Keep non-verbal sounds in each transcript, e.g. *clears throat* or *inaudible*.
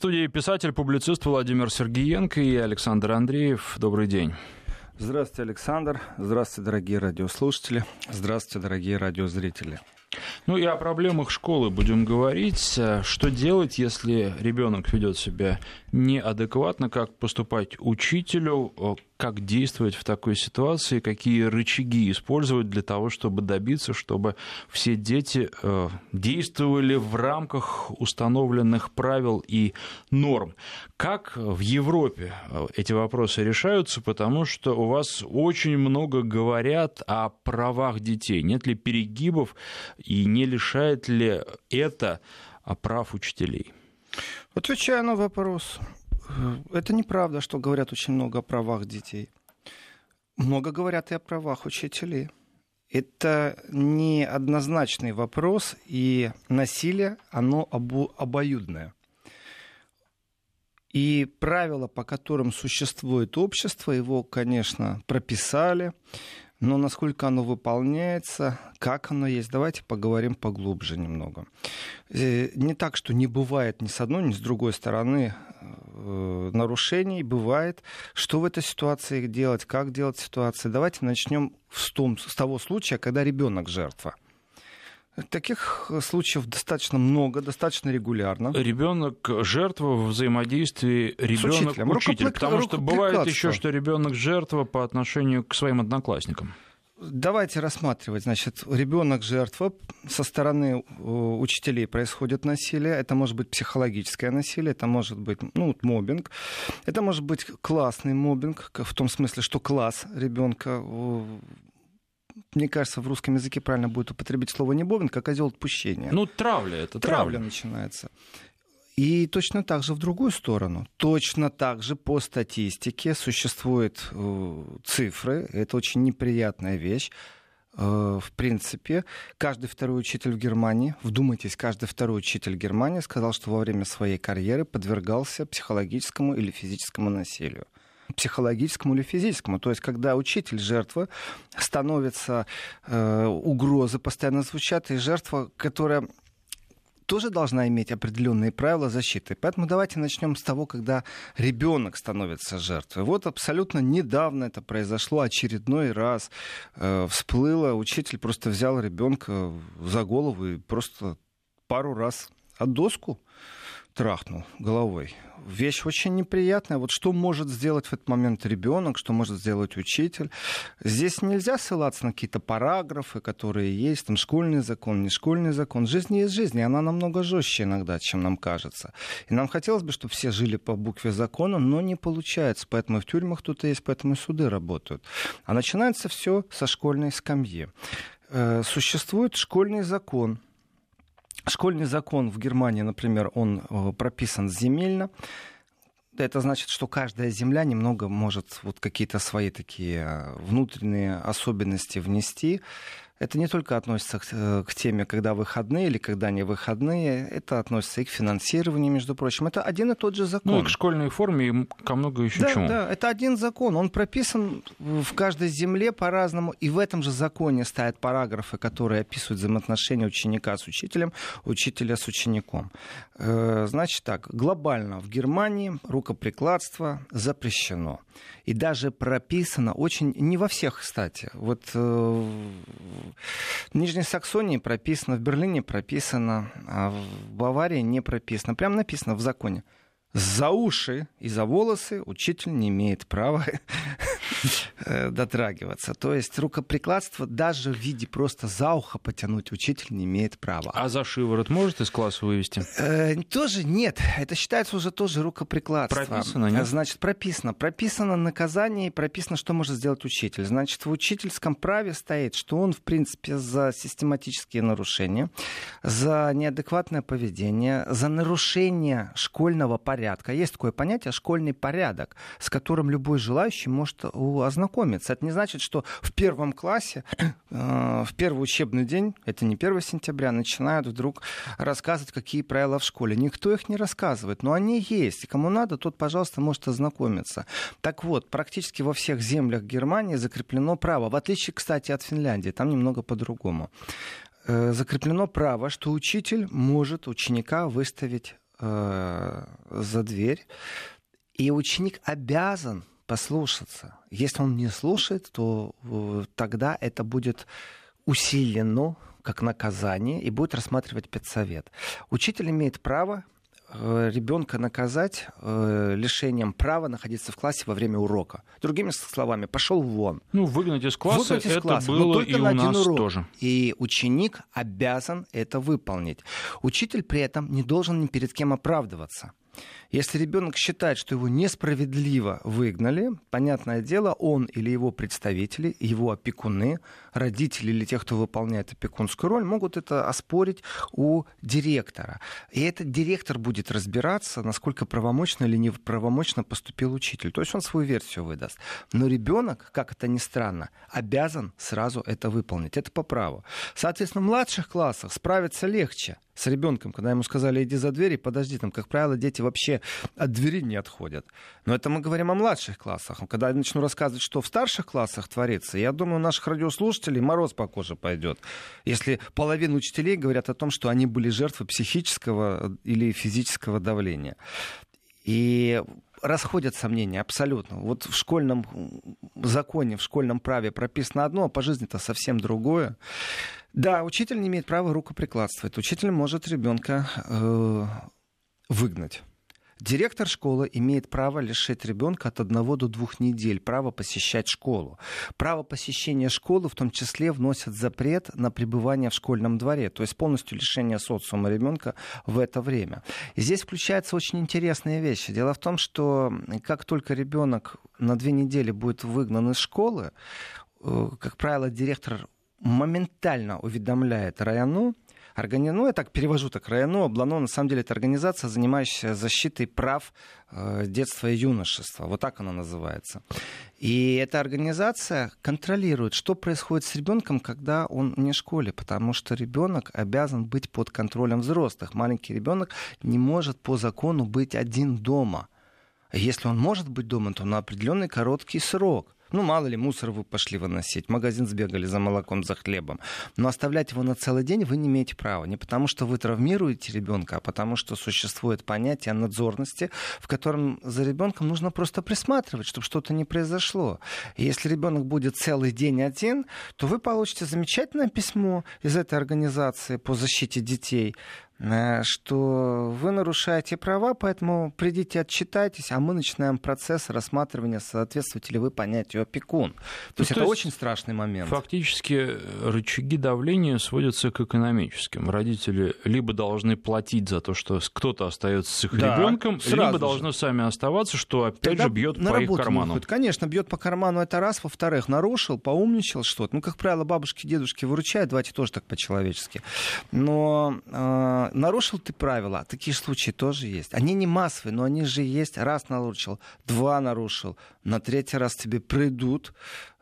студии писатель, публицист Владимир Сергеенко и Александр Андреев. Добрый день. Здравствуйте, Александр. Здравствуйте, дорогие радиослушатели. Здравствуйте, дорогие радиозрители. Ну и о проблемах школы будем говорить. Что делать, если ребенок ведет себя неадекватно, как поступать учителю, как действовать в такой ситуации, какие рычаги использовать для того, чтобы добиться, чтобы все дети э, действовали в рамках установленных правил и норм. Как в Европе э, эти вопросы решаются, потому что у вас очень много говорят о правах детей. Нет ли перегибов и не лишает ли это прав учителей? Отвечаю на вопрос. Это неправда, что говорят очень много о правах детей. Много говорят и о правах учителей. Это неоднозначный вопрос, и насилие, оно обо- обоюдное. И правила, по которым существует общество, его, конечно, прописали. Но насколько оно выполняется, как оно есть, давайте поговорим поглубже немного. Э, не так, что не бывает ни с одной, ни с другой стороны э, нарушений, бывает. Что в этой ситуации делать, как делать ситуации? Давайте начнем с того случая, когда ребенок жертва. Таких случаев достаточно много, достаточно регулярно. Ребенок жертва в взаимодействии ребенок учитель, учитель потому что бывает еще, что ребенок жертва по отношению к своим одноклассникам. Давайте рассматривать. Значит, ребенок жертва. Со стороны учителей происходит насилие. Это может быть психологическое насилие, это может быть ну, мобинг. Это может быть классный мобинг, в том смысле, что класс ребенка мне кажется, в русском языке правильно будет употребить слово не бобинг, а козел отпущения. Ну, травля это травля. Травля начинается. И точно так же в другую сторону. Точно так же по статистике существуют э, цифры. Это очень неприятная вещь. Э, в принципе, каждый второй учитель в Германии, вдумайтесь, каждый второй учитель Германии сказал, что во время своей карьеры подвергался психологическому или физическому насилию психологическому или физическому. То есть, когда учитель жертва, становится э, угрозы постоянно звучат, и жертва, которая тоже должна иметь определенные правила защиты. Поэтому давайте начнем с того, когда ребенок становится жертвой. Вот абсолютно недавно это произошло, очередной раз э, всплыло, учитель просто взял ребенка за голову и просто пару раз от доску трахнул головой. Вещь очень неприятная. Вот что может сделать в этот момент ребенок, что может сделать учитель. Здесь нельзя ссылаться на какие-то параграфы, которые есть, там школьный закон, не школьный закон. Жизнь есть жизнь, и она намного жестче иногда, чем нам кажется. И нам хотелось бы, чтобы все жили по букве закона, но не получается. Поэтому и в тюрьмах тут есть, поэтому и суды работают. А начинается все со школьной скамьи. Э, существует школьный закон, Школьный закон в Германии, например, он э, прописан земельно. Это значит, что каждая земля немного может вот какие-то свои такие э, внутренние особенности внести. Это не только относится к, э, к теме, когда выходные или когда не выходные, это относится и к финансированию, между прочим. Это один и тот же закон. Ну и к школьной форме, и ко много еще да, чему. Да, это один закон. Он прописан в каждой земле по-разному. И в этом же законе стоят параграфы, которые описывают взаимоотношения ученика с учителем, учителя с учеником. Э, значит так, глобально в Германии рукоприкладство запрещено. И даже прописано очень, не во всех, кстати. Вот э, в Нижней Саксонии прописано, в Берлине прописано, а в Баварии не прописано. Прям написано в законе. За уши и за волосы учитель не имеет права Э, дотрагиваться. То есть рукоприкладство даже в виде просто за ухо потянуть учитель не имеет права. А за шиворот может из класса вывести? Э, тоже нет. Это считается уже тоже рукоприкладство. Прописано, нет? Значит, прописано. Прописано наказание и прописано, что может сделать учитель. Значит, в учительском праве стоит, что он, в принципе, за систематические нарушения, за неадекватное поведение, за нарушение школьного порядка. Есть такое понятие школьный порядок, с которым любой желающий может ознакомиться. Это не значит, что в первом классе, *clears throat* э, в первый учебный день, это не 1 сентября, начинают вдруг рассказывать, какие правила в школе. Никто их не рассказывает, но они есть. И кому надо, тот, пожалуйста, может ознакомиться. Так вот, практически во всех землях Германии закреплено право, в отличие, кстати, от Финляндии, там немного по-другому э, закреплено право, что учитель может ученика выставить э, за дверь, и ученик обязан послушаться. Если он не слушает, то э, тогда это будет усилено как наказание и будет рассматривать педсовет. Учитель имеет право ребенка наказать э, лишением права находиться в классе во время урока. Другими словами, пошел вон. Ну, выгнать из класса, выгнать из это класса, было и у нас урок. тоже. И ученик обязан это выполнить. Учитель при этом не должен ни перед кем оправдываться. Если ребенок считает, что его несправедливо выгнали, понятное дело, он или его представители, его опекуны, родители или те, кто выполняет опекунскую роль, могут это оспорить у директора. И этот директор будет разбираться, насколько правомочно или неправомочно поступил учитель. То есть он свою версию выдаст. Но ребенок, как это ни странно, обязан сразу это выполнить. Это по праву. Соответственно, в младших классах справиться легче с ребенком, когда ему сказали, иди за дверь и подожди, там, как правило, дети вообще от двери не отходят. Но это мы говорим о младших классах. Когда я начну рассказывать, что в старших классах творится, я думаю, у наших радиослушателей мороз по коже пойдет. Если половина учителей говорят о том, что они были жертвой психического или физического давления. И расходятся мнения абсолютно. Вот в школьном законе, в школьном праве прописано одно, а по жизни это совсем другое. Да, учитель не имеет права рукоприкладствовать. Учитель может ребенка э, выгнать. Директор школы имеет право лишить ребенка от одного до двух недель права посещать школу. Право посещения школы в том числе вносит запрет на пребывание в школьном дворе, то есть полностью лишение социума ребенка в это время. И здесь включаются очень интересные вещи. Дело в том, что как только ребенок на две недели будет выгнан из школы, э, как правило, директор моментально уведомляет району, Органи... Ну, я так перевожу так, РАЯНО, Облано, на самом деле, это организация, занимающаяся защитой прав э, детства и юношества. Вот так она называется. И эта организация контролирует, что происходит с ребенком, когда он не в школе, потому что ребенок обязан быть под контролем взрослых. Маленький ребенок не может по закону быть один дома. Если он может быть дома, то на определенный короткий срок. Ну, мало ли, мусор вы пошли выносить, магазин сбегали за молоком, за хлебом. Но оставлять его на целый день вы не имеете права. Не потому, что вы травмируете ребенка, а потому, что существует понятие надзорности, в котором за ребенком нужно просто присматривать, чтобы что-то не произошло. И если ребенок будет целый день один, то вы получите замечательное письмо из этой организации по защите детей, что вы нарушаете права, поэтому придите, отчитайтесь, а мы начинаем процесс рассматривания, соответствуете ли вы понятию опекун. То, ну, есть то это есть очень страшный момент. Фактически рычаги давления сводятся к экономическим. Родители либо должны платить за то, что кто-то остается с их да, ребенком, либо же. должны сами оставаться, что опять Тогда же бьет по их карману. Выходит. Конечно, бьет по карману это раз. Во-вторых, нарушил, поумничал что-то. Ну, как правило, бабушки, дедушки выручают, давайте тоже так по-человечески. Но нарушил ты правила, такие случаи тоже есть. Они не массовые, но они же есть. Раз нарушил, два нарушил, на третий раз тебе придут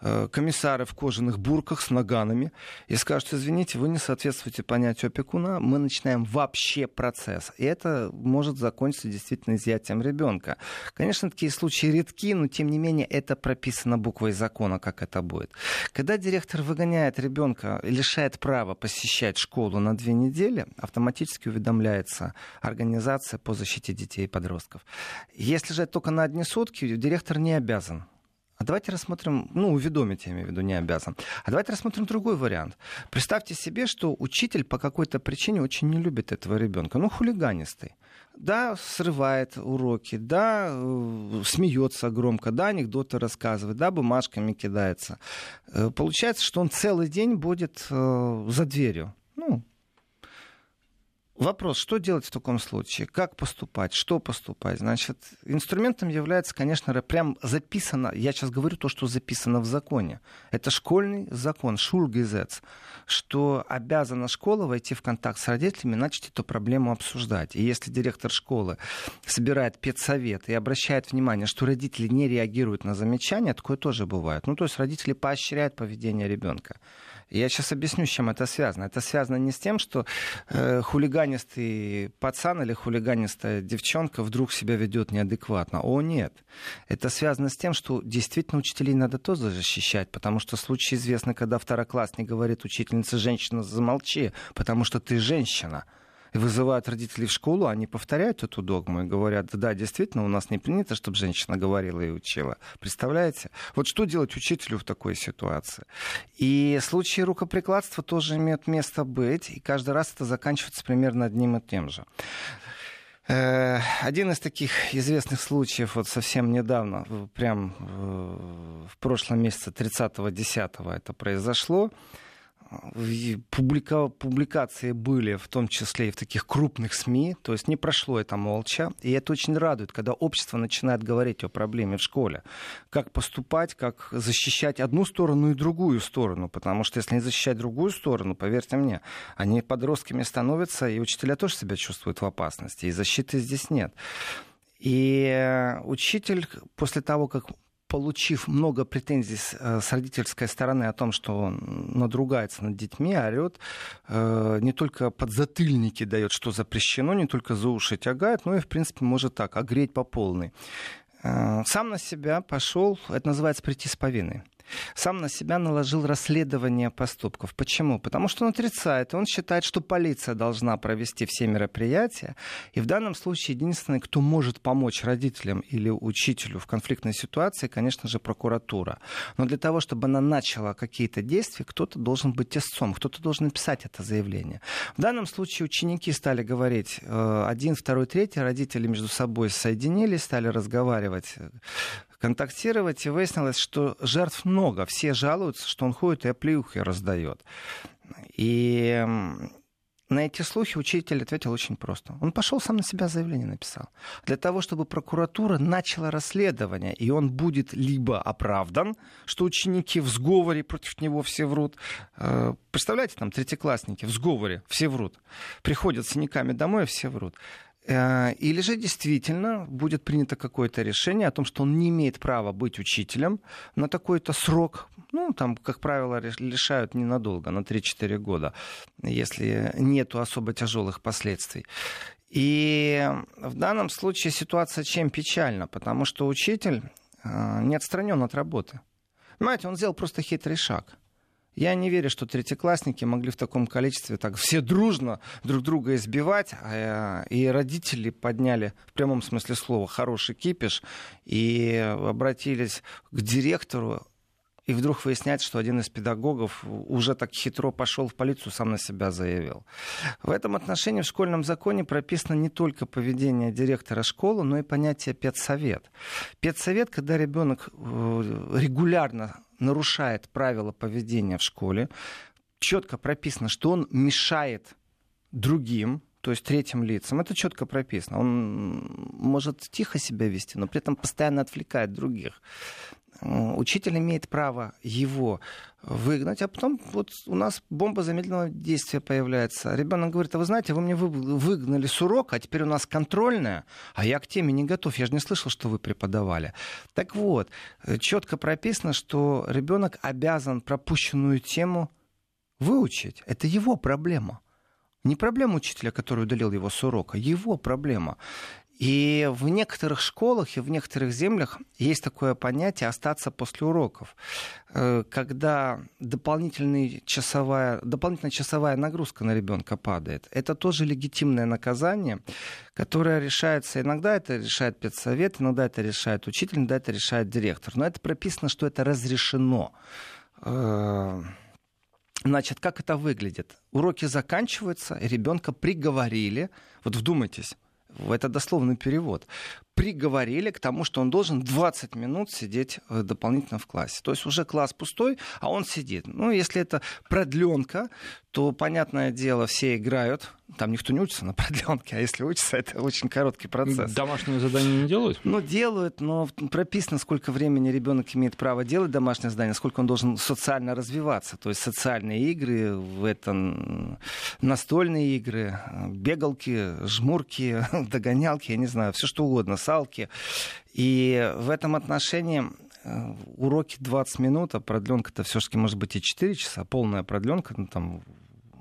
комиссары в кожаных бурках с наганами и скажут, извините, вы не соответствуете понятию опекуна, мы начинаем вообще процесс. И это может закончиться действительно изъятием ребенка. Конечно, такие случаи редки, но тем не менее это прописано буквой закона, как это будет. Когда директор выгоняет ребенка, лишает права посещать школу на две недели, автоматически уведомляется организация по защите детей и подростков. Если же это только на одни сутки, директор не обязан а давайте рассмотрим, ну, уведомить, я имею в виду, не обязан. А давайте рассмотрим другой вариант. Представьте себе, что учитель по какой-то причине очень не любит этого ребенка. Ну, хулиганистый. Да, срывает уроки, да, э, смеется громко, да, анекдоты рассказывает, да, бумажками кидается. Э, получается, что он целый день будет э, за дверью. Ну, Вопрос, что делать в таком случае? Как поступать? Что поступать? Значит, инструментом является, конечно, прям записано, я сейчас говорю то, что записано в законе. Это школьный закон, шульгезец, что обязана школа войти в контакт с родителями, начать эту проблему обсуждать. И если директор школы собирает педсовет и обращает внимание, что родители не реагируют на замечания, такое тоже бывает. Ну, то есть родители поощряют поведение ребенка. Я сейчас объясню, с чем это связано. Это связано не с тем, что э, хулиганистый пацан или хулиганистая девчонка вдруг себя ведет неадекватно. О, нет. Это связано с тем, что действительно учителей надо тоже защищать, потому что случай известный, когда второклассник говорит учительнице женщина, замолчи, потому что ты женщина. Вызывают родителей в школу, они повторяют эту догму и говорят, да, действительно, у нас не принято, чтобы женщина говорила и учила. Представляете? Вот что делать учителю в такой ситуации? И случаи рукоприкладства тоже имеют место быть, и каждый раз это заканчивается примерно одним и тем же. Э, один из таких известных случаев вот совсем недавно, прям в прошлом месяце 30-10 это произошло публика, публикации были в том числе и в таких крупных СМИ, то есть не прошло это молча. И это очень радует, когда общество начинает говорить о проблеме в школе. Как поступать, как защищать одну сторону и другую сторону. Потому что если не защищать другую сторону, поверьте мне, они подростками становятся, и учителя тоже себя чувствуют в опасности. И защиты здесь нет. И учитель после того, как получив много претензий с, э, с родительской стороны о том, что он надругается над детьми, орет, э, не только подзатыльники дает, что запрещено, не только за уши тягает, но и, в принципе, может так, огреть по полной. Э, сам на себя пошел, это называется прийти с повинной сам на себя наложил расследование поступков. Почему? Потому что он отрицает. Он считает, что полиция должна провести все мероприятия. И в данном случае единственный, кто может помочь родителям или учителю в конфликтной ситуации, конечно же, прокуратура. Но для того, чтобы она начала какие-то действия, кто-то должен быть истцом, кто-то должен написать это заявление. В данном случае ученики стали говорить э, один, второй, третий, родители между собой соединились, стали разговаривать контактировать, и выяснилось, что жертв много. Все жалуются, что он ходит и оплеухи раздает. И на эти слухи учитель ответил очень просто. Он пошел сам на себя заявление написал. Для того, чтобы прокуратура начала расследование, и он будет либо оправдан, что ученики в сговоре против него все врут. Э, представляете, там третьеклассники в сговоре все врут. Приходят с синяками домой, все врут. Э, или же действительно будет принято какое-то решение о том, что он не имеет права быть учителем на такой-то срок. Ну, там, как правило, лишают ненадолго, на 3-4 года, если нет особо тяжелых последствий. И в данном случае ситуация чем печальна, потому что учитель э, не отстранен от работы. Понимаете, он сделал просто хитрый шаг. Я не верю, что третьеклассники могли в таком количестве так *laughs* все дружно друг друга избивать. А, и родители подняли, в прямом смысле слова, хороший кипиш и обратились к директору и вдруг выясняется, что один из педагогов уже так хитро пошел в полицию, сам на себя заявил. В этом отношении в школьном законе прописано не только поведение директора школы, но и понятие педсовет. Педсовет, когда ребенок э, регулярно нарушает правила поведения в школе, четко прописано, что он мешает другим, то есть третьим лицам. Это четко прописано. Он может тихо себя вести, но при этом постоянно отвлекает других. Учитель имеет право его выгнать, а потом вот у нас бомба замедленного действия появляется. Ребенок говорит, а вы знаете, вы мне выгнали с урока, а теперь у нас контрольная, а я к теме не готов, я же не слышал, что вы преподавали. Так вот, э, четко прописано, что ребенок обязан пропущенную тему выучить. Это его проблема. Не проблема учителя, который удалил его с урока, его проблема. И в некоторых школах и в некоторых землях есть такое понятие остаться после уроков, э, когда дополнительная часовая, дополнительная часовая нагрузка на ребенка падает. Это тоже легитимное наказание, которое решается, иногда это решает педсовет, иногда это решает учитель, иногда это решает директор. Но это прописано, что это разрешено. Э, значит, как это выглядит? Уроки заканчиваются, ребенка приговорили. Вот вдумайтесь, это дословный перевод, приговорили к тому, что он должен 20 минут сидеть э, дополнительно в классе. То есть уже класс пустой, а он сидит. Ну, если это продленка, то, понятное дело, все играют. Там никто не учится на продленке, а если учится, это очень короткий процесс. Домашние задания не делают? Ну, делают, но прописано, сколько времени ребенок имеет право делать домашнее задание, сколько он должен социально развиваться. То есть социальные игры, в этом настольные игры, бегалки, жмурки, *laughs* догонялки, я не знаю, все что угодно, салки. И в этом отношении э, уроки 20 минут, а продленка-то все-таки может быть и 4 часа, полная продленка, ну, там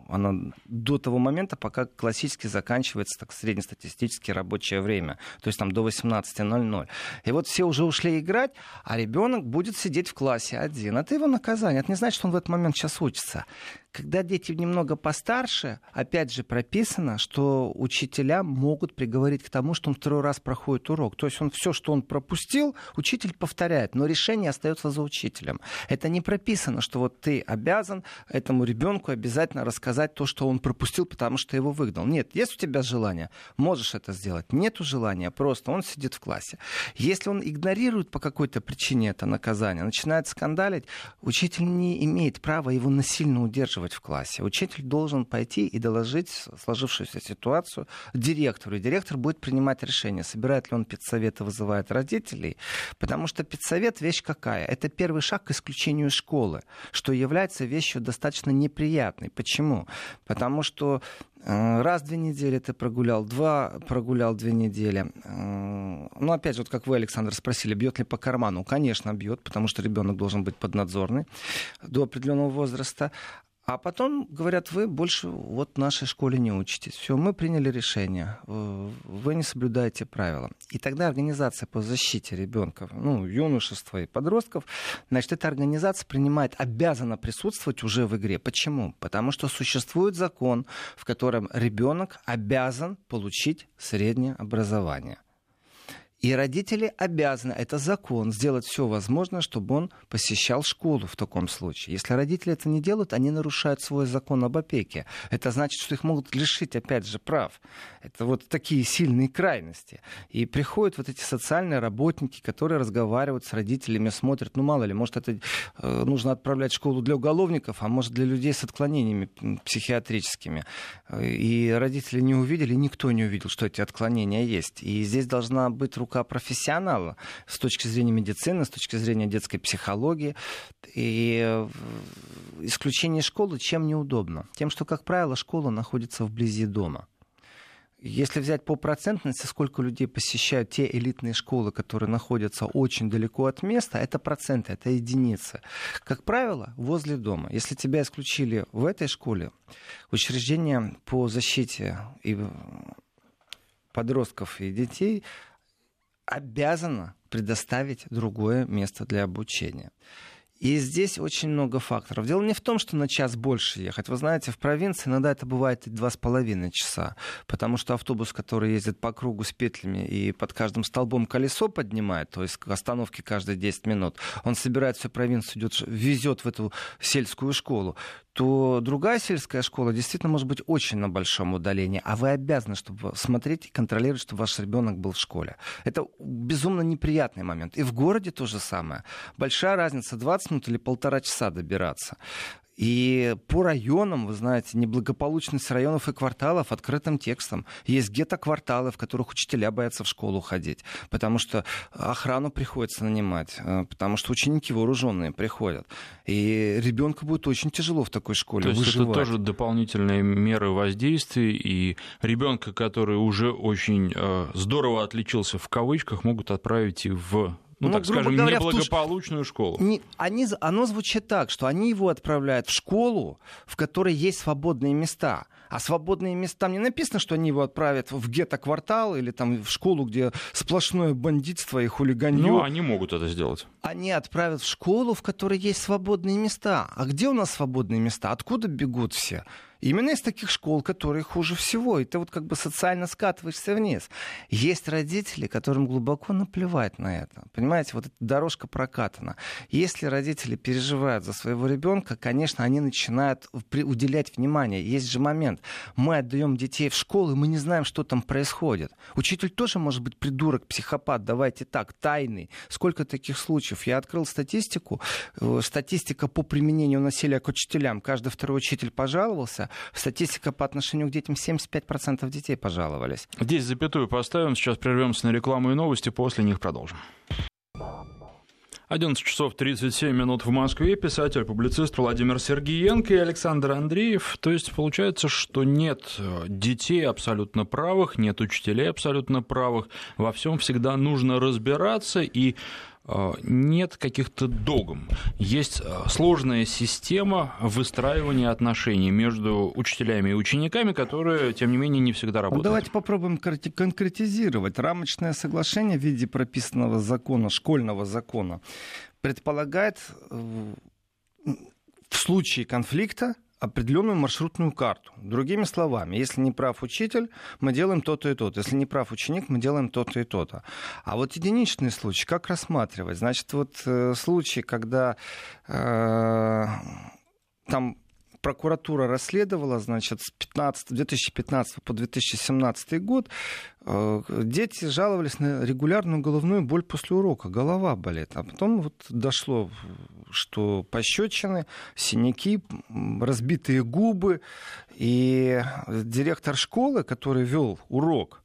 она до того момента, пока классически заканчивается так среднестатистически рабочее время, то есть там до 18.00. И вот все уже ушли играть, а ребенок будет сидеть в классе один. Это его наказание. Это не значит, что он в этот момент сейчас учится. Когда дети немного постарше, опять же прописано, что учителя могут приговорить к тому, что он второй раз проходит урок. То есть он все, что он пропустил, учитель повторяет, но решение остается за учителем. Это не прописано, что вот ты обязан этому ребенку обязательно рассказать то, что он пропустил, потому что его выгнал. Нет, есть у тебя желание, можешь это сделать. Нету желания, просто он сидит в классе. Если он игнорирует по какой-то причине это наказание, начинает скандалить, учитель не имеет права его насильно удерживать в классе. Учитель должен пойти и доложить сложившуюся ситуацию директору. И директор будет принимать решение, собирает ли он педсовет и вызывает родителей. Потому что педсовет вещь какая? Это первый шаг к исключению школы, что является вещью достаточно неприятной. Почему? Потому что э, Раз две недели ты прогулял, два прогулял две недели. Э, ну, опять же, вот как вы, Александр, спросили, бьет ли по карману? Конечно, бьет, потому что ребенок должен быть поднадзорный до определенного возраста. А потом говорят, вы больше вот в нашей школе не учитесь. Все, мы приняли решение, вы не соблюдаете правила. И тогда организация по защите ребенка, ну, юношества и подростков, значит, эта организация принимает, обязана присутствовать уже в игре. Почему? Потому что существует закон, в котором ребенок обязан получить среднее образование. И родители обязаны, это закон, сделать все возможное, чтобы он посещал школу в таком случае. Если родители это не делают, они нарушают свой закон об опеке. Это значит, что их могут лишить, опять же, прав. Это вот такие сильные крайности. И приходят вот эти социальные работники, которые разговаривают с родителями, смотрят, ну мало ли, может это э, нужно отправлять в школу для уголовников, а может для людей с отклонениями психиатрическими. И родители не увидели, никто не увидел, что эти отклонения есть. И здесь должна быть рука профессионала с точки зрения медицины, с точки зрения детской психологии. И э, исключение школы чем неудобно? Тем, что, как правило, школа находится вблизи дома. Если взять по процентности, сколько людей посещают те элитные школы, которые находятся очень далеко от места, это проценты, это единицы. Как правило, возле дома. Если тебя исключили в этой школе, учреждение по защите и подростков и детей обязана предоставить другое место для обучения. И здесь очень много факторов. Дело не в том, что на час больше ехать. Вы знаете, в провинции иногда это бывает и два с половиной часа, потому что автобус, который ездит по кругу с петлями и под каждым столбом колесо поднимает, то есть остановки каждые 10 минут, он собирает всю провинцию, идет, везет в эту сельскую школу то другая сельская школа действительно может быть очень на большом удалении, а вы обязаны чтобы смотреть и контролировать, чтобы ваш ребенок был в школе. Это безумно неприятный момент. И в городе то же самое. Большая разница 20 минут или полтора часа добираться. И по районам, вы знаете, неблагополучность районов и кварталов открытым текстом. Есть гетто-кварталы, в которых учителя боятся в школу ходить, потому что охрану приходится нанимать, э, потому что ученики вооруженные приходят. И ребенку будет очень тяжело в такой школе То есть выживать. это тоже дополнительные меры воздействия, и ребенка, который уже очень э, здорово отличился в кавычках, могут отправить и в ну, ну так скажем, говоря, неблагополучную ту... школу. Не, они, оно звучит так, что они его отправляют в школу, в которой есть свободные места. А свободные места, не написано, что они его отправят в гетто-квартал или там в школу, где сплошное бандитство и хулиганье. Ну, они могут это сделать. Они отправят в школу, в которой есть свободные места. А где у нас свободные места? Откуда бегут все? Именно из таких школ, которые хуже всего. И ты вот как бы социально скатываешься вниз. Есть родители, которым глубоко наплевать на это. Понимаете, вот эта дорожка прокатана. Если родители переживают за своего ребенка, конечно, они начинают уделять внимание. Есть же момент. Мы отдаем детей в школу, и мы не знаем, что там происходит. Учитель тоже может быть придурок, психопат, давайте так, тайный. Сколько таких случаев? Я открыл статистику. Э, статистика по применению насилия к учителям. Каждый второй учитель пожаловался статистика по отношению к детям 75% детей пожаловались. Здесь запятую поставим, сейчас прервемся на рекламу и новости, после них продолжим. 11 часов 37 минут в Москве. Писатель, публицист Владимир Сергеенко и Александр Андреев. То есть получается, что нет э, детей абсолютно правых, нет учителей абсолютно правых. Во всем всегда нужно разбираться и нет каких-то догм. Есть э, сложная система выстраивания отношений между учителями и учениками, которая, тем не менее, не всегда работает. Давайте попробуем конкретизировать. Рамочное соглашение в виде прописанного закона, школьного закона, предполагает э, в случае конфликта определенную маршрутную карту. Другими словами, если не прав учитель, мы делаем то-то и то-то. Если не прав ученик, мы делаем то-то и то-то. А вот единичный случай, как рассматривать? Значит, вот э, случай, когда э, там прокуратура расследовала, значит, с 15, 2015 по 2017 год э, дети жаловались на регулярную головную боль после урока. Голова болит. А потом вот дошло, что пощечины, синяки, разбитые губы. И директор школы, который вел урок,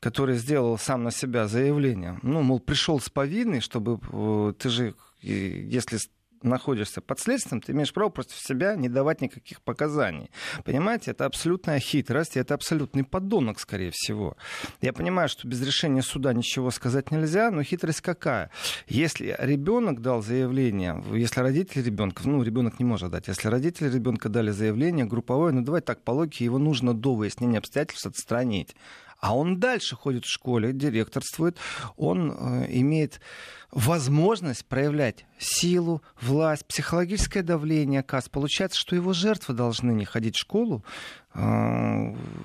который сделал сам на себя заявление, ну, мол, пришел с повинной, чтобы э, ты же, если находишься под следствием, ты имеешь право против себя не давать никаких показаний. Понимаете, это абсолютная хитрость, и это абсолютный подонок, скорее всего. Я понимаю, что без решения суда ничего сказать нельзя, но хитрость какая? Если ребенок дал заявление, если родители ребенка, ну, ребенок не может дать, если родители ребенка дали заявление групповое, ну, давай так, по логике, его нужно до выяснения обстоятельств отстранить. А он дальше ходит в школе, директорствует, он э, имеет возможность проявлять силу, власть, психологическое давление, КАС. Получается, что его жертвы должны не ходить в школу, э,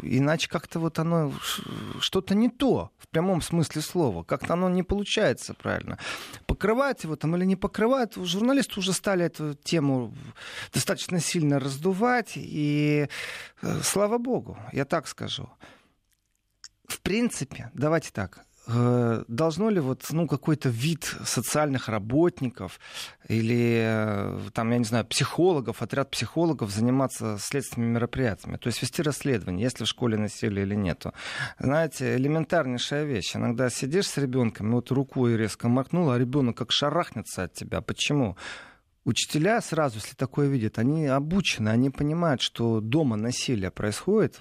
иначе как-то вот оно что-то не то, в прямом смысле слова. Как-то оно не получается правильно. Покрывать его там или не покрывать, журналисты уже стали эту тему достаточно сильно раздувать, и э, слава богу, я так скажу в принципе, давайте так, э, должно ли вот, ну, какой-то вид социальных работников или, э, там, я не знаю, психологов, отряд психологов заниматься следственными мероприятиями, то есть вести расследование, есть ли в школе насилие или нету. Знаете, элементарнейшая вещь. Иногда сидишь с ребенком, вот рукой резко махнула, а ребенок как шарахнется от тебя. Почему? Учителя сразу, если такое видят, они обучены, они понимают, что дома насилие происходит.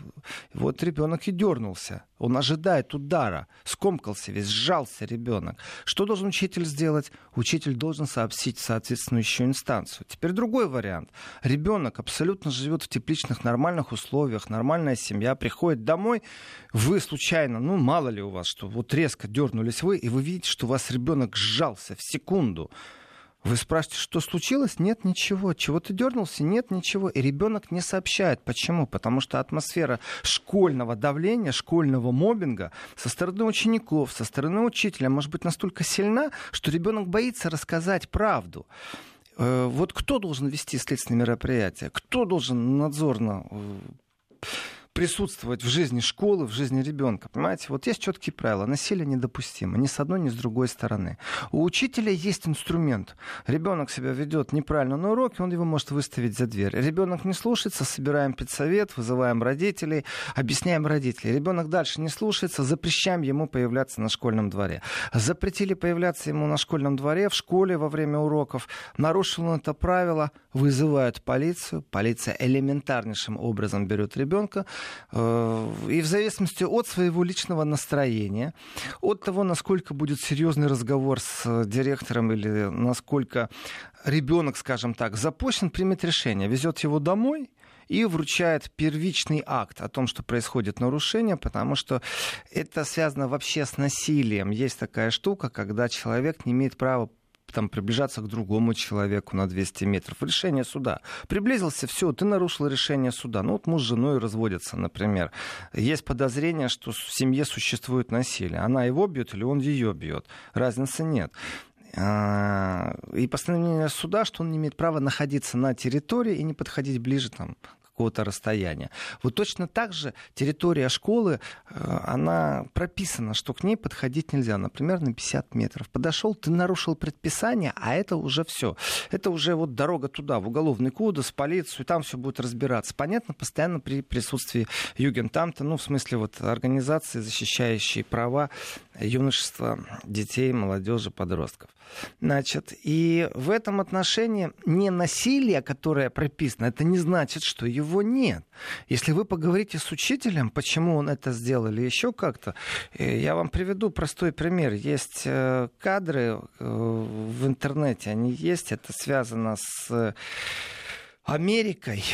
Вот ребенок и дернулся. Он ожидает удара, скомкался весь, сжался ребенок. Что должен учитель сделать? Учитель должен сообщить соответствующую инстанцию. Теперь другой вариант. Ребенок абсолютно живет в тепличных нормальных условиях, нормальная семья, приходит домой, вы случайно, ну мало ли у вас, что вот резко дернулись вы, и вы видите, что у вас ребенок сжался в секунду. Вы спрашиваете, что случилось? Нет, ничего. Чего ты дернулся? Нет, ничего. И ребенок не сообщает. Почему? Потому что атмосфера школьного давления, школьного мобинга со стороны учеников, со стороны учителя может быть настолько сильна, что ребенок боится рассказать правду. Э, вот кто должен вести следственные мероприятия? Кто должен надзорно э, присутствовать в жизни школы, в жизни ребенка. Понимаете, вот есть четкие правила. Насилие недопустимо ни с одной, ни с другой стороны. У учителя есть инструмент. Ребенок себя ведет неправильно на уроке, он его может выставить за дверь. Ребенок не слушается, собираем педсовет, вызываем родителей, объясняем родителей. Ребенок дальше не слушается, запрещаем ему появляться на школьном дворе. Запретили появляться ему на школьном дворе, в школе во время уроков. Нарушил он это правило, вызывают полицию. Полиция элементарнейшим образом берет ребенка, и в зависимости от своего личного настроения, от того, насколько будет серьезный разговор с директором или насколько ребенок, скажем так, запущен, примет решение, везет его домой и вручает первичный акт о том, что происходит нарушение, потому что это связано вообще с насилием. Есть такая штука, когда человек не имеет права там, приближаться к другому человеку на 200 метров. Решение суда. Приблизился, все, ты нарушил решение суда. Ну вот муж с женой разводятся, например. Есть подозрение, что в семье существует насилие. Она его бьет или он ее бьет. Разницы нет а, и постановление суда, что он не имеет права находиться на территории и не подходить ближе там, какого-то расстояния. Вот точно так же территория школы, э, она прописана, что к ней подходить нельзя, например, на 50 метров. Подошел, ты нарушил предписание, а это уже все. Это уже вот дорога туда, в уголовный кодекс, в полицию, там все будет разбираться. Понятно, постоянно при присутствии Югентамта, ну, в смысле вот организации, защищающие права юношества детей, молодежи, подростков. Значит, и в этом отношении не насилие, которое прописано, это не значит, что его его нет. Если вы поговорите с учителем, почему он это сделал или еще как-то, э, я вам приведу простой пример. Есть э, кадры э, в интернете, они есть, это связано с Америкой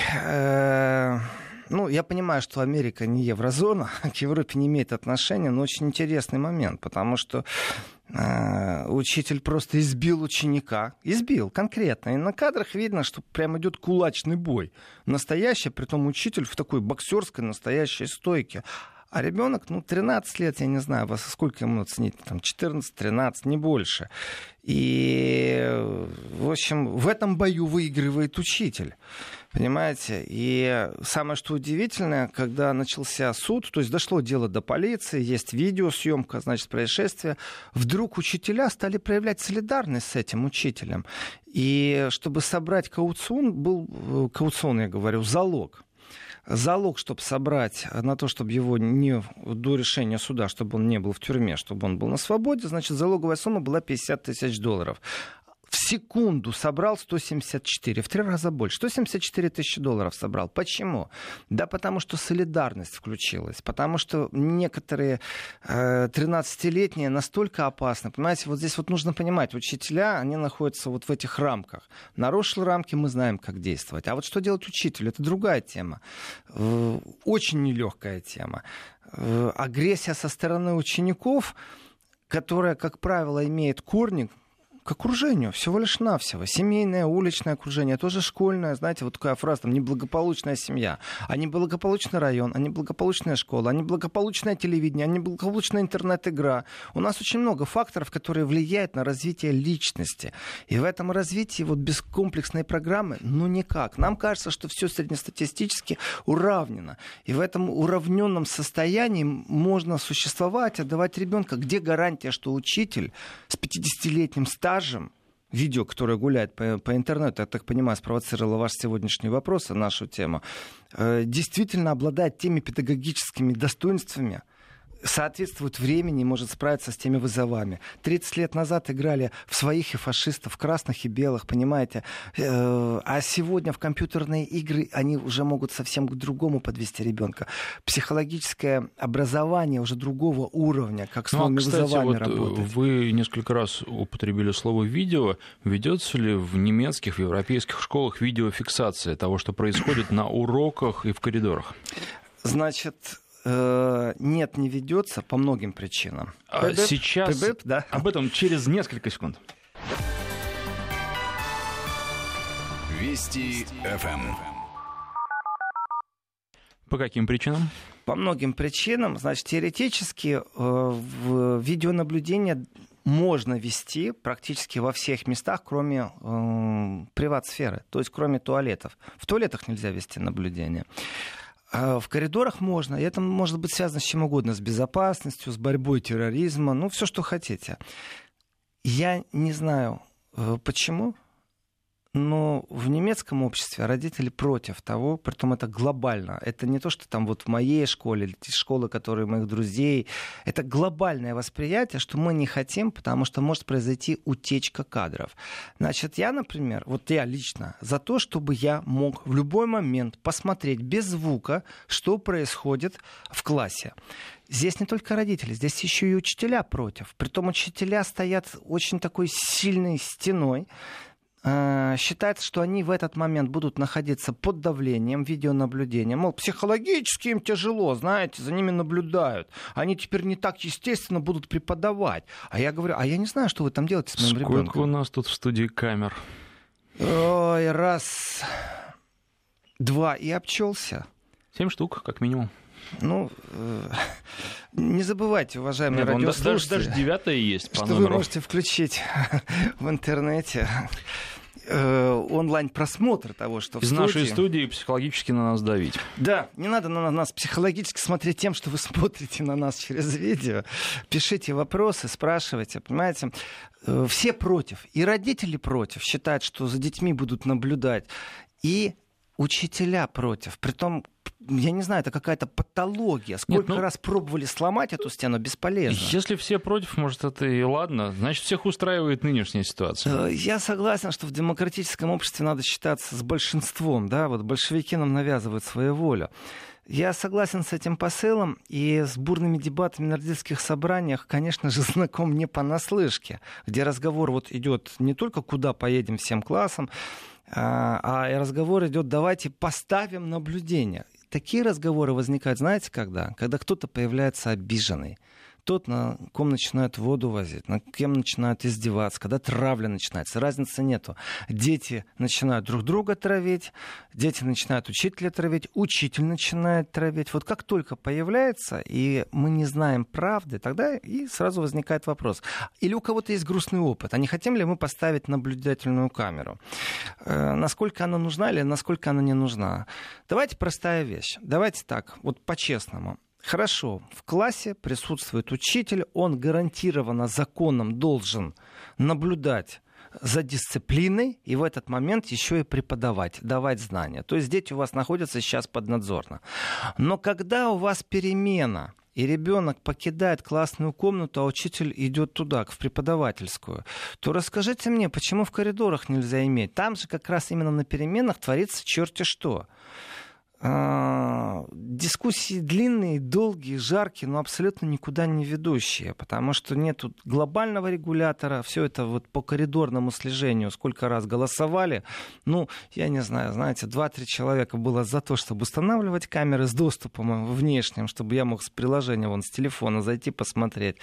Ну, я понимаю, что Америка не еврозона, *laughs* к Европе не имеет отношения, но очень интересный момент, потому что э, учитель просто избил ученика. Избил конкретно. И на кадрах видно, что прям идет кулачный бой. Настоящий, при том учитель в такой боксерской настоящей стойке. А ребенок, ну, 13 лет, я не знаю, вас сколько ему оценить, там, 14-13, не больше. И, в общем, в этом бою выигрывает учитель. Понимаете? И самое что удивительное, когда начался суд, то есть дошло дело до полиции, есть видеосъемка, значит, происшествия, вдруг учителя стали проявлять солидарность с этим учителем. И чтобы собрать кауцион, был, э, кауцион, я говорю, залог залог, чтобы собрать на то, чтобы его не до решения суда, чтобы он не был в тюрьме, чтобы он был на свободе, значит, залоговая сумма была 50 тысяч долларов в секунду собрал 174, в три раза больше. 174 тысячи долларов собрал. Почему? Да потому что солидарность включилась, потому что некоторые э, 13-летние настолько опасны. Понимаете, вот здесь вот нужно понимать, учителя, они находятся вот в этих рамках. Нарушил рамки, мы знаем, как действовать. А вот что делать учителю, это другая тема. Э, очень нелегкая тема. Э, агрессия со стороны учеников, которая, как правило, имеет корни к окружению, всего лишь навсего. Семейное, уличное окружение, тоже школьное, знаете, вот такая фраза, там, неблагополучная семья, а неблагополучный район, а неблагополучная школа, а неблагополучное телевидение, а неблагополучная интернет-игра. У нас очень много факторов, которые влияют на развитие личности. И в этом развитии вот без комплексной программы, ну никак. Нам кажется, что все среднестатистически уравнено. И в этом уравненном состоянии можно существовать, отдавать ребенка. Где гарантия, что учитель с 50-летним стажем стажем, видео, которое гуляет по, по интернету, я так понимаю, спровоцировало ваш сегодняшний вопрос, нашу тему, э, действительно обладает теми педагогическими достоинствами, соответствует времени и может справиться с теми вызовами. 30 лет назад играли в своих и фашистов, красных и белых, понимаете? Э, а сегодня в компьютерные игры они уже могут совсем к другому подвести ребенка. Психологическое образование уже другого уровня, как с ну, новыми а, кстати, вызовами вот работать. Вы несколько раз употребили слово «видео». Ведется ли в немецких, в европейских школах видеофиксация того, что происходит на уроках и в коридорах? Значит, Э, нет, не ведется по многим причинам. А сейчас Пэбэп, да. об этом через несколько секунд. Вести ФМ. По каким причинам? По многим причинам. Значит, теоретически э, в видеонаблюдение можно вести практически во всех местах, кроме э, приват-сферы, то есть кроме туалетов. В туалетах нельзя вести наблюдение. А в коридорах можно, и это может быть связано с чем угодно, с безопасностью, с борьбой терроризма, ну, все, что хотите. Я не знаю, э, почему, но в немецком обществе родители против того, притом это глобально. Это не то, что там вот в моей школе, или школы, которые моих друзей. Это глобальное восприятие, что мы не хотим, потому что может произойти утечка кадров. Значит, я, например, вот я лично за то, чтобы я мог в любой момент посмотреть без звука, что происходит в классе. Здесь не только родители, здесь еще и учителя против. Притом учителя стоят очень такой сильной стеной, считается, что они в этот момент будут находиться под давлением видеонаблюдения. Мол, психологически им тяжело, знаете, за ними наблюдают. Они теперь не так естественно будут преподавать. А я говорю, а я не знаю, что вы там делаете с моим Сколько ребенком. Сколько у нас тут в студии камер? Ой, раз, два и обчелся. Семь штук, как минимум. Ну, э, не забывайте, уважаемые Нет, радиослушатели, даже, даже девятая есть по что номеру. вы можете включить *laughs* в интернете э, онлайн-просмотр того, что Из в студии. нашей студии психологически на нас давить. Да, не надо на нас психологически смотреть тем, что вы смотрите на нас через видео. Пишите вопросы, спрашивайте, понимаете. Э, все против, и родители против, считают, что за детьми будут наблюдать. И учителя против. Притом, я не знаю, это какая-то патология. Сколько Нет, ну, раз пробовали сломать эту стену, бесполезно. Если все против, может, это и ладно. Значит, всех устраивает нынешняя ситуация. Э, я согласен, что в демократическом обществе надо считаться с большинством. Да? Вот большевики нам навязывают свою волю. Я согласен с этим посылом, и с бурными дебатами на родительских собраниях, конечно же, *laughs* знаком не понаслышке, где разговор вот идет не только куда поедем всем классом, а, а разговор идет, давайте поставим наблюдение. такие разговоры возникают, знаете, когда? Когда кто-то появляется обиженный тот, на ком начинают воду возить, на кем начинают издеваться, когда травля начинается. Разницы нету. Дети начинают друг друга травить, дети начинают учителя травить, учитель начинает травить. Вот как только появляется, и мы не знаем правды, тогда и сразу возникает вопрос. Или у кого-то есть грустный опыт, а не хотим ли мы поставить наблюдательную камеру? Э, насколько она нужна или насколько она не нужна? Давайте простая вещь. Давайте так, вот по-честному. Хорошо, в классе присутствует учитель, он гарантированно законом должен наблюдать за дисциплиной и в этот момент еще и преподавать, давать знания. То есть дети у вас находятся сейчас поднадзорно. Но когда у вас перемена, и ребенок покидает классную комнату, а учитель идет туда, в преподавательскую, то расскажите мне, почему в коридорах нельзя иметь? Там же как раз именно на переменах творится черти что. А, дискуссии длинные, долгие, жаркие, но абсолютно никуда не ведущие, потому что нет глобального регулятора, все это вот по коридорному слежению, сколько раз голосовали, ну, я не знаю, знаете, два-три человека было за то, чтобы устанавливать камеры с доступом внешним, чтобы я мог с приложения, вон, с телефона зайти посмотреть,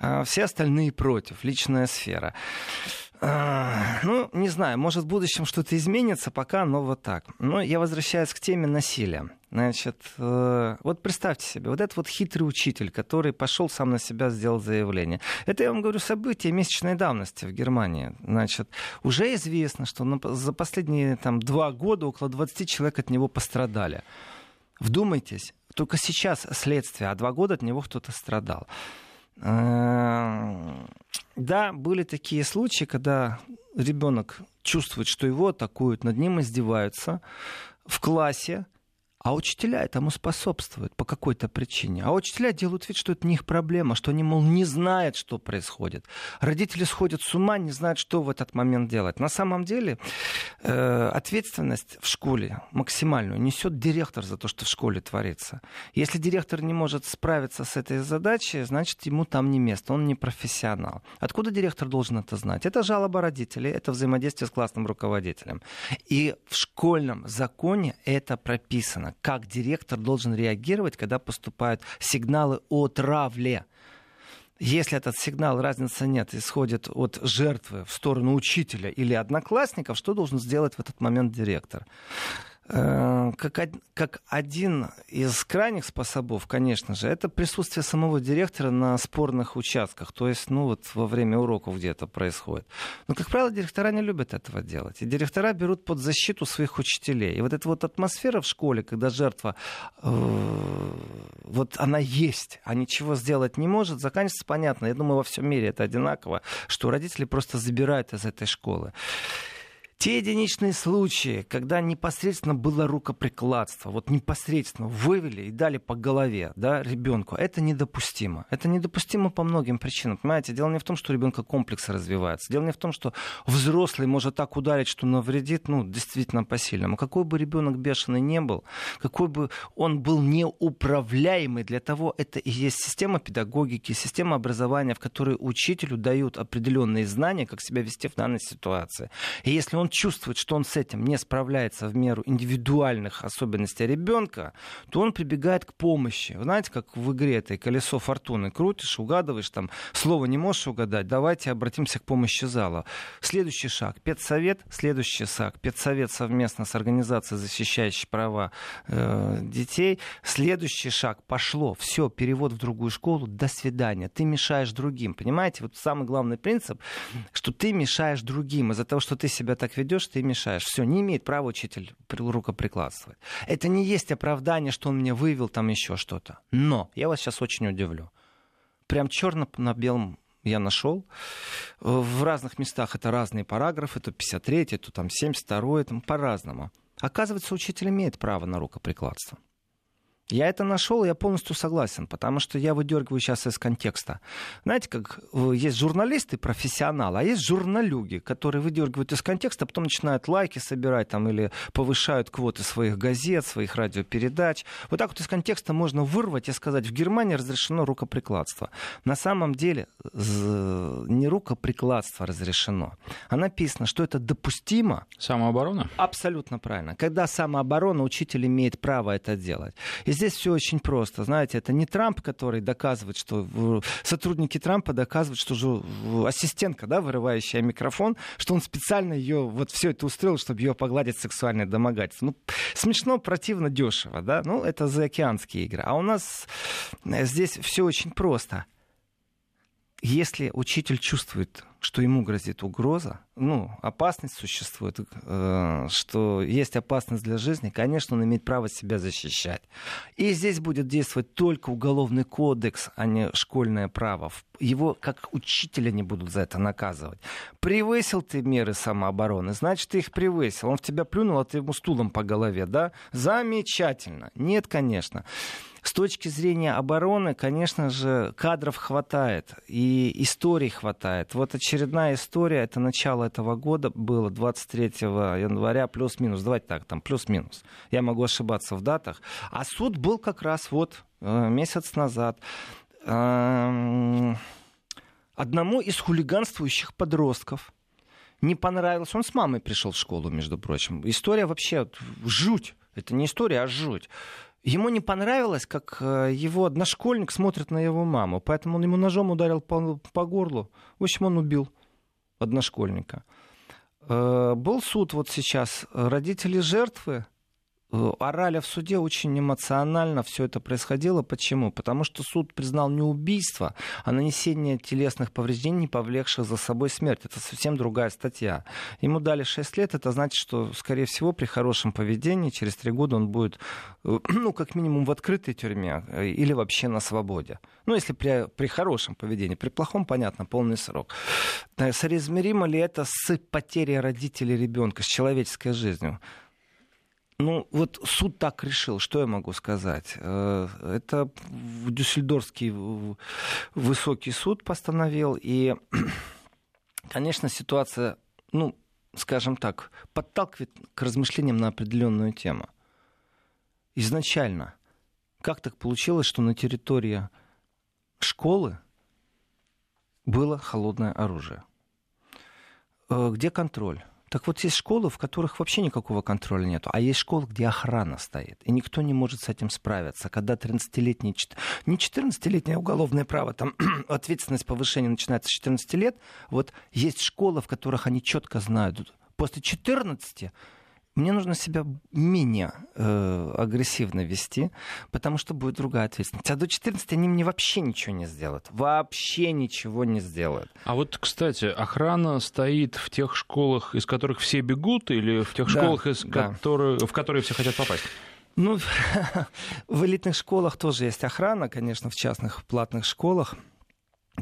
а все остальные против, личная сфера. А, ну, не знаю, может в будущем что-то изменится, пока, но вот так. Но я возвращаюсь к теме насилия. Значит, э, вот представьте себе, вот этот вот хитрый учитель, который пошел сам на себя, сделал заявление. Это, я вам говорю, событие месячной давности в Германии. Значит, уже известно, что за последние там, два года около 20 человек от него пострадали. Вдумайтесь, только сейчас следствие, а два года от него кто-то страдал. Э, да, были такие случаи, когда ребенок чувствует, что его атакуют, над ним издеваются. В классе, а учителя этому способствуют по какой-то причине. А учителя делают вид, что это не их проблема, что они, мол, не знают, что происходит. Родители сходят с ума, не знают, что в этот момент делать. На самом деле э, ответственность в школе максимальную несет директор за то, что в школе творится. Если директор не может справиться с этой задачей, значит, ему там не место, он не профессионал. Откуда директор должен это знать? Это жалоба родителей, это взаимодействие с классным руководителем. И в школьном законе это прописано как директор должен реагировать, когда поступают сигналы о травле. Если этот сигнал, разницы нет, исходит от жертвы в сторону учителя или одноклассников, что должен сделать в этот момент директор? Э, как, как один из крайних способов, конечно же, это присутствие самого директора на спорных участках, то есть, ну вот во время уроков где-то происходит. Но, как правило, директора не любят этого делать. И директора берут под защиту своих учителей. И вот эта вот атмосфера в школе, когда жертва, э, вот она есть, а ничего сделать не может, заканчивается понятно. Я думаю, во всем мире это одинаково, что родители просто забирают из этой школы. Те единичные случаи, когда непосредственно было рукоприкладство, вот непосредственно вывели и дали по голове да, ребенку, это недопустимо. Это недопустимо по многим причинам. Понимаете, дело не в том, что у ребенка комплекс развивается. Дело не в том, что взрослый может так ударить, что навредит, ну, действительно посильному. Какой бы ребенок бешеный не был, какой бы он был неуправляемый, для того это и есть система педагогики, система образования, в которой учителю дают определенные знания, как себя вести в данной ситуации. И если он чувствует, что он с этим не справляется в меру индивидуальных особенностей ребенка, то он прибегает к помощи. Вы знаете, как в игре этой колесо фортуны крутишь, угадываешь, там слово не можешь угадать, давайте обратимся к помощи зала. Следующий шаг – педсовет, следующий шаг – педсовет совместно с организацией, защищающей права э, детей. Следующий шаг – пошло, все, перевод в другую школу, до свидания. Ты мешаешь другим, понимаете? Вот самый главный принцип, что ты мешаешь другим из-за того, что ты себя так ведешь, ты мешаешь. Все, не имеет права учитель рукоприкладствовать. Это не есть оправдание, что он мне вывел там еще что-то. Но я вас сейчас очень удивлю. Прям черно на белом я нашел. В разных местах это разные параграфы, то 53, то там 72, там по-разному. Оказывается, учитель имеет право на рукоприкладство. Я это нашел, я полностью согласен, потому что я выдергиваю сейчас из контекста. Знаете, как есть журналисты, профессионалы, а есть журналюги, которые выдергивают из контекста, а потом начинают лайки собирать там, или повышают квоты своих газет, своих радиопередач. Вот так вот из контекста можно вырвать и сказать, в Германии разрешено рукоприкладство. На самом деле не рукоприкладство разрешено, а написано, что это допустимо. Самооборона? Абсолютно правильно. Когда самооборона, учитель имеет право это делать. И здесь все очень просто. Знаете, это не Трамп, который доказывает, что сотрудники Трампа доказывают, что же ассистентка, да, вырывающая микрофон, что он специально ее вот все это устроил, чтобы ее погладить сексуальное домогательство. Ну, смешно, противно, дешево, да. Ну, это заокеанские игры. А у нас э, здесь все очень просто. Если учитель чувствует что ему грозит угроза, ну, опасность существует, э, что есть опасность для жизни, конечно, он имеет право себя защищать. И здесь будет действовать только уголовный кодекс, а не школьное право. Его как учителя не будут за это наказывать. Превысил ты меры самообороны, значит, ты их превысил. Он в тебя плюнул, а ты ему стулом по голове, да? Замечательно. Нет, конечно. С точки зрения обороны, конечно же, кадров хватает и историй хватает. Вот очередная история, это начало этого года было 23 января, плюс-минус, давайте так, там плюс-минус. Я могу ошибаться в датах. А суд был как раз вот э, месяц назад. Эм, одному из хулиганствующих подростков не понравилось. Он с мамой пришел в школу, между прочим. История вообще жуть. Это не история, а жуть. Ему не понравилось, как э, его одношкольник смотрит на его маму, поэтому он ему ножом ударил по, по горлу. В общем, он убил одношкольника. Э, был суд вот сейчас. Родители жертвы орали в суде очень эмоционально все это происходило. Почему? Потому что суд признал не убийство, а нанесение телесных повреждений, повлекших за собой смерть. Это совсем другая статья. Ему дали 6 лет, это значит, что, скорее всего, при хорошем поведении через 3 года он будет, э, *clears throat* ну, как минимум в открытой тюрьме э, или вообще на свободе. Ну, если при, при хорошем поведении. При плохом, понятно, полный срок. Соразмеримо ли это с потерей родителей ребенка, с человеческой жизнью? Ну, вот суд так решил, что я могу сказать? Э, это Дюссельдорфский высокий суд постановил, и, *clears throat* конечно, ситуация, ну, скажем так, подталкивает к размышлениям на определенную тему. Изначально, как так получилось, что на территории школы было холодное оружие? Э, где контроль? Так вот, есть школы, в которых вообще никакого контроля нет, а есть школы, где охрана стоит, и никто не может с этим справиться. Когда 13-летний, не 14-летнее уголовное право, там *clears throat* ответственность повышения начинается с 14 лет, вот есть школы, в которых они четко знают, после 14 мне нужно себя менее э, агрессивно вести, потому что будет другая ответственность. А до 14 они мне вообще ничего не сделают. Вообще ничего не сделают. А вот, кстати, охрана стоит в тех школах, из которых все бегут, или в тех да, школах, из да. которых, в которые все хотят попасть? Ну, *laughs* в элитных школах тоже есть охрана, конечно, в частных платных школах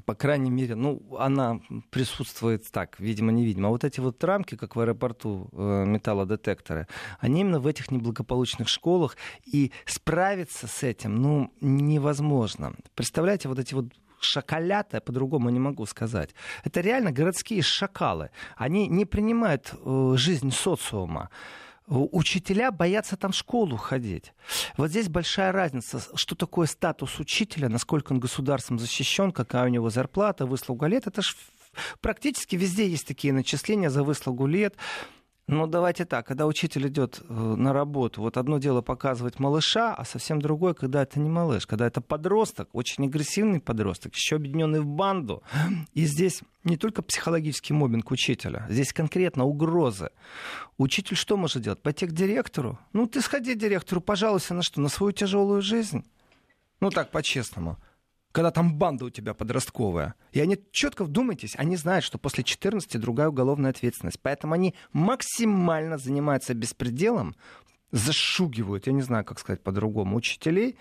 по крайней мере, ну, она присутствует так, видимо-невидимо. А вот эти вот рамки, как в аэропорту э, металлодетекторы, они именно в этих неблагополучных школах, и справиться с этим, ну, невозможно. Представляете, вот эти вот шакалята, по-другому не могу сказать. Это реально городские шакалы. Они не принимают э, жизнь социума. Учителя боятся там в школу ходить. Вот здесь большая разница, что такое статус учителя, насколько он государством защищен, какая у него зарплата, выслуга лет. Это же практически везде есть такие начисления за выслугу лет. Ну, давайте так, когда учитель идет э, на работу, вот одно дело показывать малыша, а совсем другое, когда это не малыш, когда это подросток, очень агрессивный подросток, еще объединенный в банду. И здесь не только психологический мобинг учителя, здесь конкретно угрозы. Учитель что может делать? Пойти к директору? Ну, ты сходи к директору, пожалуйся на что? На свою тяжелую жизнь? Ну, так, по-честному когда там банда у тебя подростковая. И они четко вдумайтесь, они знают, что после 14 другая уголовная ответственность. Поэтому они максимально занимаются беспределом, зашугивают, я не знаю, как сказать по-другому, учителей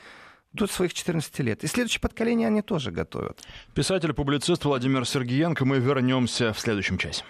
до своих 14 лет. И следующее поколение они тоже готовят. Писатель-публицист Владимир Сергеенко. Мы вернемся в следующем часе.